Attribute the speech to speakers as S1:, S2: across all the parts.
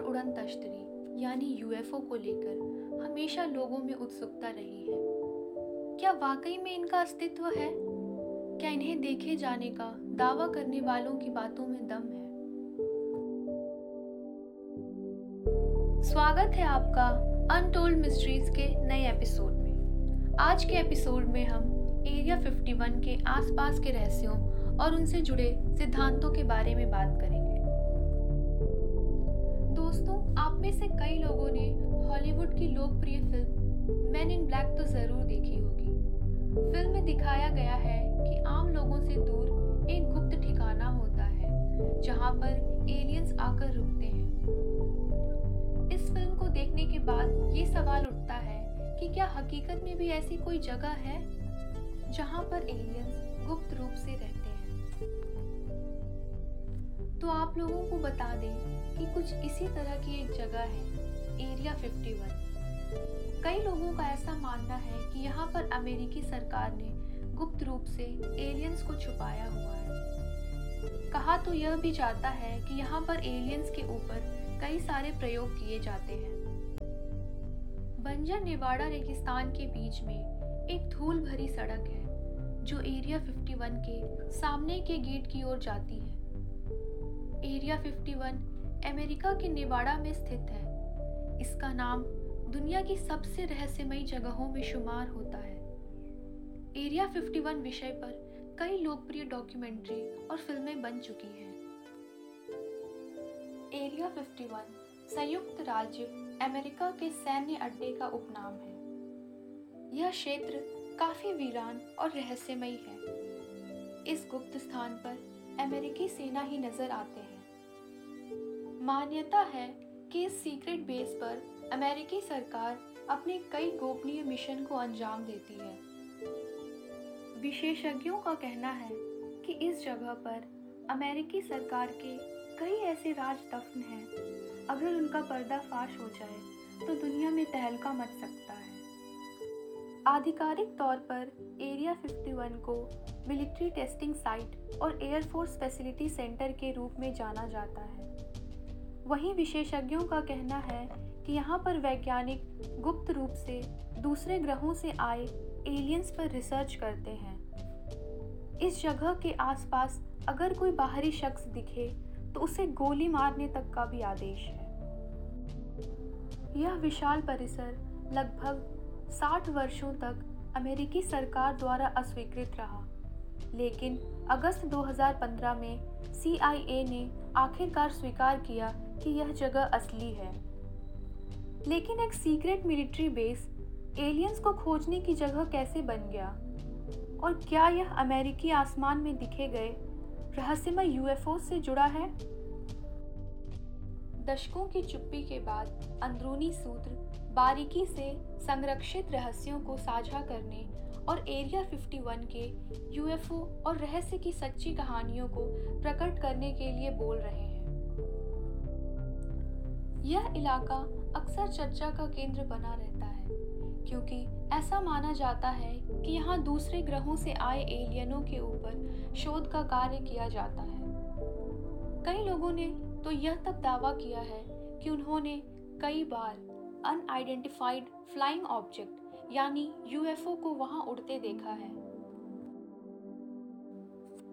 S1: और उड़न तश्तरी, यानी यूएफओ को लेकर हमेशा लोगों में उत्सुकता रही है। क्या वाकई में इनका अस्तित्व है? क्या इन्हें देखे जाने का दावा करने वालों की बातों में दम है? स्वागत है आपका अनटोल्ड मिस्ट्रीज के नए एपिसोड में। आज के एपिसोड में हम एरिया 51 के आसपास के रहस्यों और उनसे जुड़े सिद्धांतों के बारे में बात करेंगे। दोस्तों, आप में से कई लोगों ने हॉलीवुड की लोकप्रिय फ़िल्म मैन इन ब्लैक तो ज़रूर देखी होगी। फ़िल्म में दिखाया गया है कि आम लोगों से दूर एक गुप्त ठिकाना होता है, जहाँ पर एलियंस आकर रुकते हैं। इस फ़िल्म को देखने के बाद ये सवाल उठता है कि क्या हकीकत में भी ऐसी कोई जगह है, जहाँ पर एलियंस गुप्त रूप से रहते तो आप लोगों को बता दें कि कुछ इसी तरह की एक जगह है एरिया 51 कई लोगों का ऐसा मानना है कि यहाँ पर अमेरिकी सरकार ने गुप्त रूप से एलियंस को छुपाया हुआ है। कहा तो यह भी जाता है कि यहाँ पर एलियंस के ऊपर कई सारे प्रयोग किए जाते हैं। बंजर, निवाड़ा, रेगिस्तान के बीच में एक धूल भरी सड़क है, जो एरिया 51 के सामने के गेट की ओर जाती है। एरिया 51 अमेरिका के नेवाड़ा में स्थित है। इसका नाम दुनिया की सबसे रहस्यमयी जगहों में शुमार होता है। एरिया 51 विषय पर कई लोकप्रिय डॉक्यूमेंट्री और फ़िल्में बन चुकी हैं। एरिया 51 संयुक्त राज्य अमेरिका के सैन्य अड्डे का उपनाम है। यह क्षेत्र काफ़ी वीरान और रहस्यमयी है। इस गुप्त स्थान पर अमेरिकी सेना ही नज़र आते हैं। मान्यता है कि इस सीक्रेट बेस पर अमेरिकी सरकार अपने कई गोपनीय मिशन को अंजाम देती है। विशेषज्ञों का कहना है कि इस जगह पर अमेरिकी सरकार के कई ऐसे राज दफन हैं। अगर उनका पर्दाफाश हो जाए तो दुनिया में तहलका मच सकता है। आधिकारिक तौर पर एरिया 51 को मिलिट्री टेस्टिंग साइट और एयरफोर्स फैसिलिटी सेंटर के रूप में जाना जाता है। वहीं विशेषज्ञों का कहना है कि यहाँ पर वैज्ञानिक गुप्त रूप से दूसरे ग्रहों से आए एलियंस पर रिसर्च करते हैं। इस जगह के आसपास अगर कोई बाहरी शख्स दिखे तो उसे गोली मारने तक का भी आदेश है। यह विशाल परिसर लगभग 60 वर्षों तक अमेरिकी सरकार द्वारा अस्वीकृत रहा। लेकिन अगस्त 2015 में CIA ने आखिरकार स्वीकार किया कि यह जगह असली है। लेकिन एक सीक्रेट मिलिट्री बेस एलियंस को खोजने की जगह कैसे बन गया? और क्या यह अमेरिकी आसमान में दिखे गए रहस्यमय यूएफओ से जुड़ा है? दशकों की चुप्पी के बाद अंदरूनी सूत्र बारीकी से संरक्षित रहस्यों को साझा करने और एरिया 51 के यूएफओ और रहस्य की सच्ची कहानियों को प्रकट करने के लिए बोल रहे हैं। यह इलाका अक्सर चर्चा का केंद्र बना रहता है, क्योंकि ऐसा माना जाता है कि यहाँ दूसरे ग्रहों से आए एलियनों के ऊपर शोध का कार्य किया जाता है। कई लोगों ने तो यह तक दावा किया है कि उन्होंने कई बार अनआइडेंटिफाइड फ्लाइंग ऑब्जेक्ट यानी यूएफओ को वहाँ उड़ते देखा है।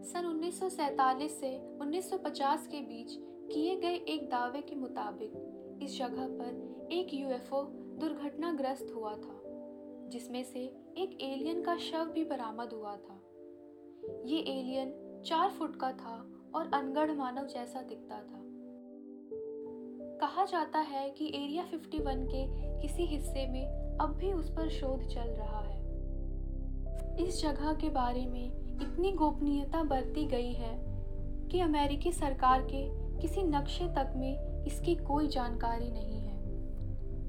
S1: सन 1947 से 1950 के बीच किए गए एक दावे के मुताबिक इस जगह पर एक यूएफओ दुर्घटनाग्रस्त हुआ था, जिसमें से एक एलियन का शव भी बरामद हुआ था। ये एलियन चार फुट का था और अनगढ़ मानव जैसा दिखता था। कहा जाता है कि एरिया 51 के किसी हिस्से में अब भी उस पर शोध चल रहा है। इस जगह के बारे में इतनी गोपनीयता बरती गई है कि अमेरिकी सरकार के किसी नक्शे तक में इसकी कोई जानकारी नहीं है।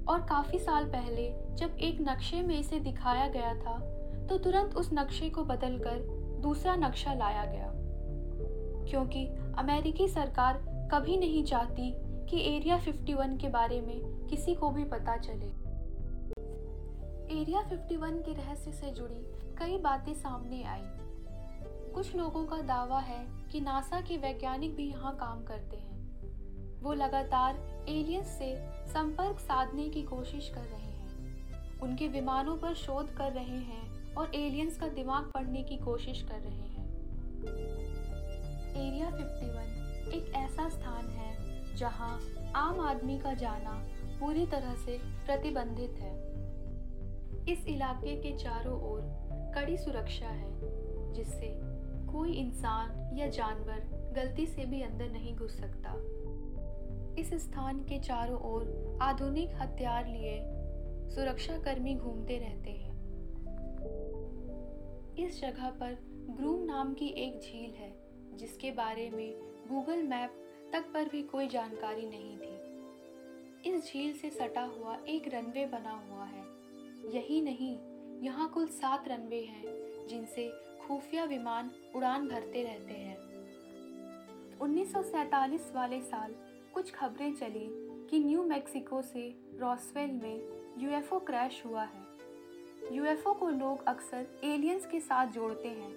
S1: और काफ़ी साल पहले जब एक नक्शे में इसे दिखाया गया था तो तुरंत उस नक्शे को बदलकर दूसरा नक्शा लाया गया। क्योंकि अमेरिकी सरकार कभी नहीं चाहती कि एरिया 51 के बारे में किसी को भी पता चले। एरिया 51 के रहस्य से जुड़ी कई बातें सामने आई। कुछ लोगों का दावा है कि नासा के वैज्ञानिक भी यहाँ काम करते हैं। वो लगातार एलियंस से संपर्क साधने की कोशिश कर रहे हैं। उनके विमानों पर शोध कर रहे हैं और एलियंस का दिमाग पढ़ने की कोशिश कर रहे हैं। एरिया 51 एक ऐसा स्थान है जहाँ आम आदमी का जाना पूरी तरह से प्रतिबंधित है। इस इलाके के चारों ओर कड़ी सुरक्षा है, जिससे कोई इंसान या जानवर गलती से भी अंदर नहीं घुस सकता। इस स्थान के चारों ओर आधुनिक हथियार लिए सुरक्षा कर्मी घूमते रहते हैं। इस जगह पर ग्रूम नाम की एक झील है, जिसके बारे में गूगल मैप तक पर भी कोई जानकारी नहीं थी। इस झील से सटा हुआ एक रनवे बना हुआ है। यही नहीं, यहाँ कुल सात रनवे हैं, जिनसे खुफिया विमान उड़ान भरते रहते हैं। 1947 वाले साल कुछ खबरें चली कि न्यू मैक्सिको से रॉसवेल में यूएफओ क्रैश हुआ है। यूएफओ को लोग अक्सर एलियंस के साथ जोड़ते हैं,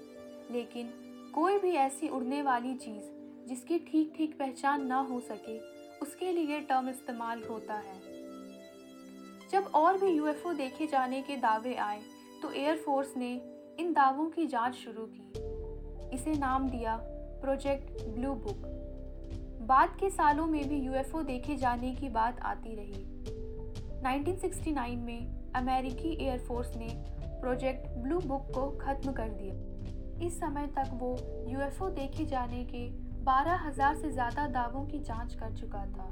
S1: लेकिन कोई भी ऐसी उड़ने वाली चीज़ जिसकी ठीक ठीक पहचान ना हो सके, उसके लिए टर्म इस्तेमाल होता है। जब और भी यूएफओ देखे जाने के दावे आए तो एयरफोर्स ने इन दावों की जाँच शुरू की। इसे नाम दिया प्रोजेक्ट ब्लू बुक। बाद के सालों में भी यूएफओ देखे जाने की बात आती रही। 1969 में अमेरिकी एयरफोर्स ने प्रोजेक्ट ब्लू बुक को खत्म कर दिया। इस समय तक वो यूएफओ देखे जाने के 12,000 से ज़्यादा दावों की जाँच कर चुका था।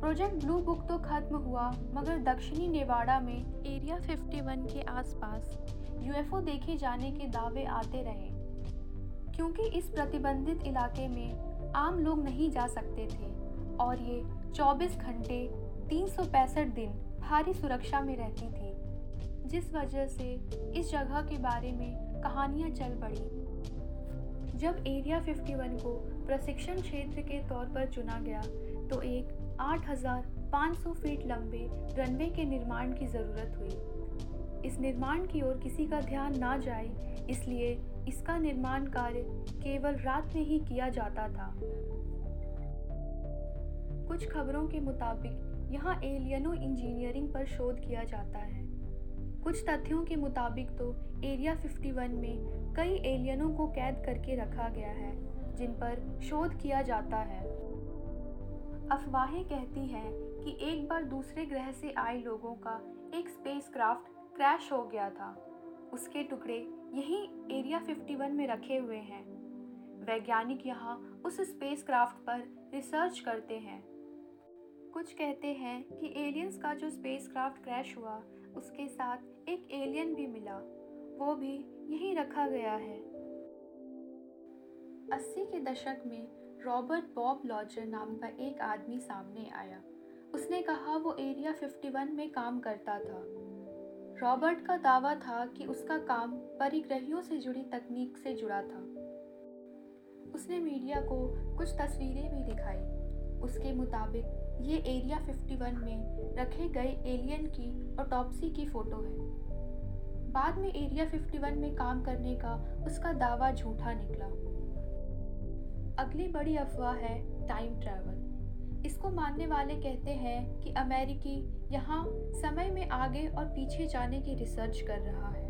S1: प्रोजेक्ट ब्लू बुक तो खत्म हुआ मगर दक्षिणी नेवाड़ा में एरिया 51 के आसपास यूएफओ देखे जाने के दावे आते रहे। क्योंकि इस प्रतिबंधित इलाके में आम लोग नहीं जा सकते थे। और ये 24 घंटे तीन सौ पैंसठ दिन भारी सुरक्षा में रहती थी। जिस वजह से इस जगह के बारे में कहानियाँ चल पड़ी। जब एरिया 51 को प्रशिक्षण क्षेत्र के तौर पर चुना गया तो एक 8,500 फीट लंबे रनवे के निर्माण की ज़रूरत हुई। इस निर्माण की ओर किसी का ध्यान ना जाए, इसलिए इसका निर्माण कार्य केवल रात में ही किया जाता था। कुछ खबरों के मुताबिक, यहाँ एलियनो इंजीनियरिंग पर शोध किया जाता है। कुछ तथ्यों के मुताबिक तो एरिया 51 में कई एलियनों को कैद करके रखा गया है, जिन पर शोध किया जाता है। अफवाहें कहती हैं कि एक बार दूसरे ग्रह से आए लोगों का एक स्पेसक्राफ्ट क्रैश हो गया था। उसके टुकड़े यहीं एरिया 51 में रखे हुए हैं। वैज्ञानिक यहाँ उस स्पेसक्राफ्ट पर रिसर्च करते हैं। कुछ कहते हैं कि एलियंस का जो स्पेसक्राफ्ट क्रैश हुआ, उसके साथ एक एलियन भी मिला। वो भी यहीं रखा गया है। अस्सी के दशक में रॉबर्ट बॉब लॉजर नाम का एक आदमी सामने आया। उसने कहा, वो एरिया 51 में काम करता था। रॉबर्ट का दावा था कि उसका काम परिग्रहियों से जुड़ी तकनीक से जुड़ा था। उसने मीडिया को कुछ तस्वीरें भी दिखाई। उसके मुताबिक, ये एरिया 51 में रखे गए एलियन की ऑटोप्सी की फ़ोटो है। बाद में एरिया 51 में काम करने का उसका दावा झूठा निकला। अगली बड़ी अफवाह है टाइम ट्रैवल इसको मानने वाले कहते हैं कि अमेरिकी यहाँ समय में आगे और पीछे जाने की रिसर्च कर रहा है।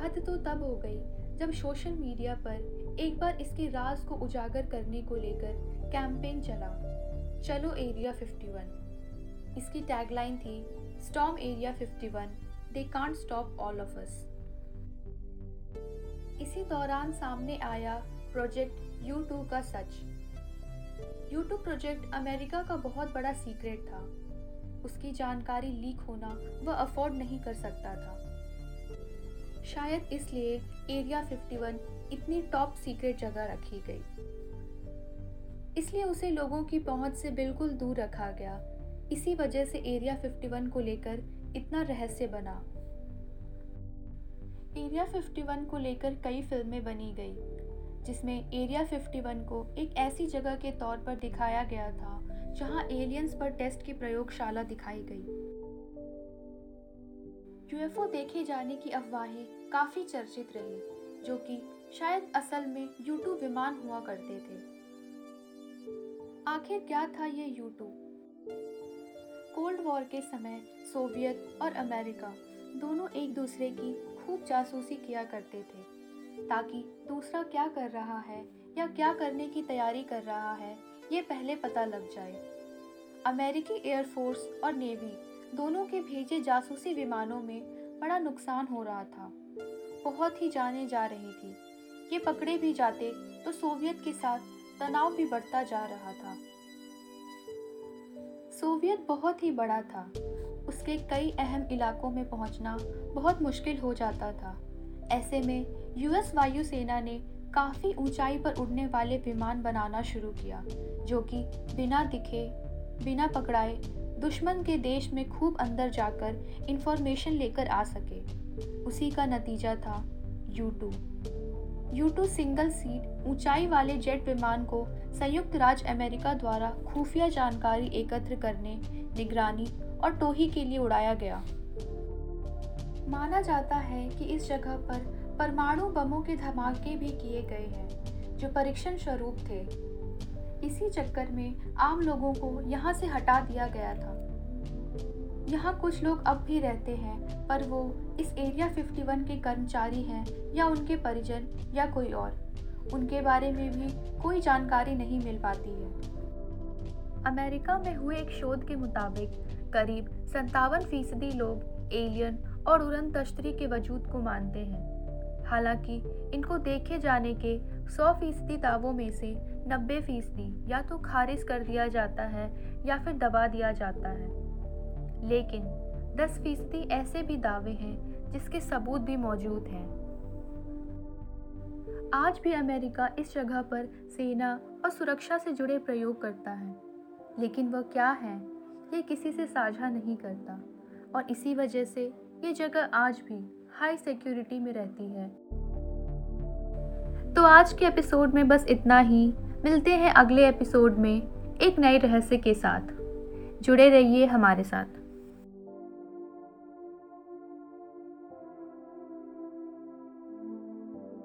S1: हद तो तब हो गई जब सोशल मीडिया पर एक बार इसके राज को उजागर करने को लेकर कैंपेन चला। चलो एरिया 51 इसकी टैगलाइन थी, storm area 51 they can't stop all of us. इसी दौरान सामने आया प्रोजेक्ट यू का सच। यूट्यूब प्रोजेक्ट अमेरिका का बहुत बड़ा सीक्रेट था। उसकी जानकारी लीक होना वह अफोर्ड नहीं कर सकता था। शायद इसलिए एरिया 51 इतनी टॉप सीक्रेट जगह रखी गई। इसलिए उसे लोगों की पहुँच से बिल्कुल दूर रखा गया। इसी वजह से एरिया 51 को लेकर इतना रहस्य बना। एरिया 51 को लेकर कई फ़िल्में बनी गई। जिसमें एरिया 51 को एक ऐसी जगह के तौर पर दिखाया गया था, जहाँ एलियंस पर टेस्ट की प्रयोगशाला दिखाई गई। यूएफओ देखे जाने की अफवाहें काफ़ी चर्चित रही, जो कि शायद असल में यूटू विमान हुआ करते थे। आखिर क्या था ये यू कोल्ड वॉर के समय सोवियत और अमेरिका दोनों एक दूसरे की खूब जासूसी किया करते थे। ताकि दूसरा क्या कर रहा है या क्या करने की तैयारी कर रहा है, ये पहले पता लग जाए। अमेरिकी एयरफोर्स और नेवी दोनों के भेजे जासूसी विमानों में बड़ा नुकसान हो रहा था। बहुत ही जाने जा रही थी। ये पकड़े भी जाते तो सोवियत के साथ तनाव भी बढ़ता जा रहा था। सोवियत बहुत ही बड़ा था। उसके कई अहम इलाकों में पहुँचना बहुत मुश्किल हो जाता था। ऐसे में यूएस वायुसेना ने काफ़ी ऊंचाई पर उड़ने वाले विमान बनाना शुरू किया, जो कि बिना दिखे, बिना पकड़ाए दुश्मन के देश में खूब अंदर जाकर इंफॉर्मेशन लेकर आ सके। उसी का नतीजा था U two U two single seat ऊंचाई वाले जेट विमान को संयुक्त राज्य अमेरिका द्वारा खुफिया जानकारी एकत्र करने, निगरानी और टोही के लिए उड़ाया गया। माना जाता है कि इस जगह पर परमाणु बमों के धमाके भी किए गए हैं, जो परीक्षण स्वरूप थे। इसी चक्कर में आम लोगों को यहाँ से हटा दिया गया था। यहाँ कुछ लोग अब भी रहते हैं, पर वो इस एरिया 51 के कर्मचारी हैं या उनके परिजन या कोई और। उनके बारे में भी कोई जानकारी नहीं मिल पाती है। अमेरिका में हुए एक शोध के मुताबिक, करीब संतावन फ़ीसदी लोग एलियन और उड़न तश्तरी के वजूद को मानते हैं। हालाँकि, इनको देखे जाने के 100 फ़ीसदी दावों में से 90 फ़ीसदी या तो खारिज कर दिया जाता है या फिर दबा दिया जाता है। लेकिन 10 फ़ीसदी ऐसे भी दावे हैं जिसके सबूत भी मौजूद हैं। आज भी अमेरिका इस जगह पर सेना और सुरक्षा से जुड़े प्रयोग करता है। लेकिन वह क्या है, ये किसी से साझा नहीं करता। और इसी वजह से ये जगह आज भी हाई सिक्योरिटी में रहती है। तो आज के एपिसोड में बस इतना ही। मिलते हैं अगले एपिसोड में एक नए रहस्य के साथ। जुड़े रहिए हमारे साथ।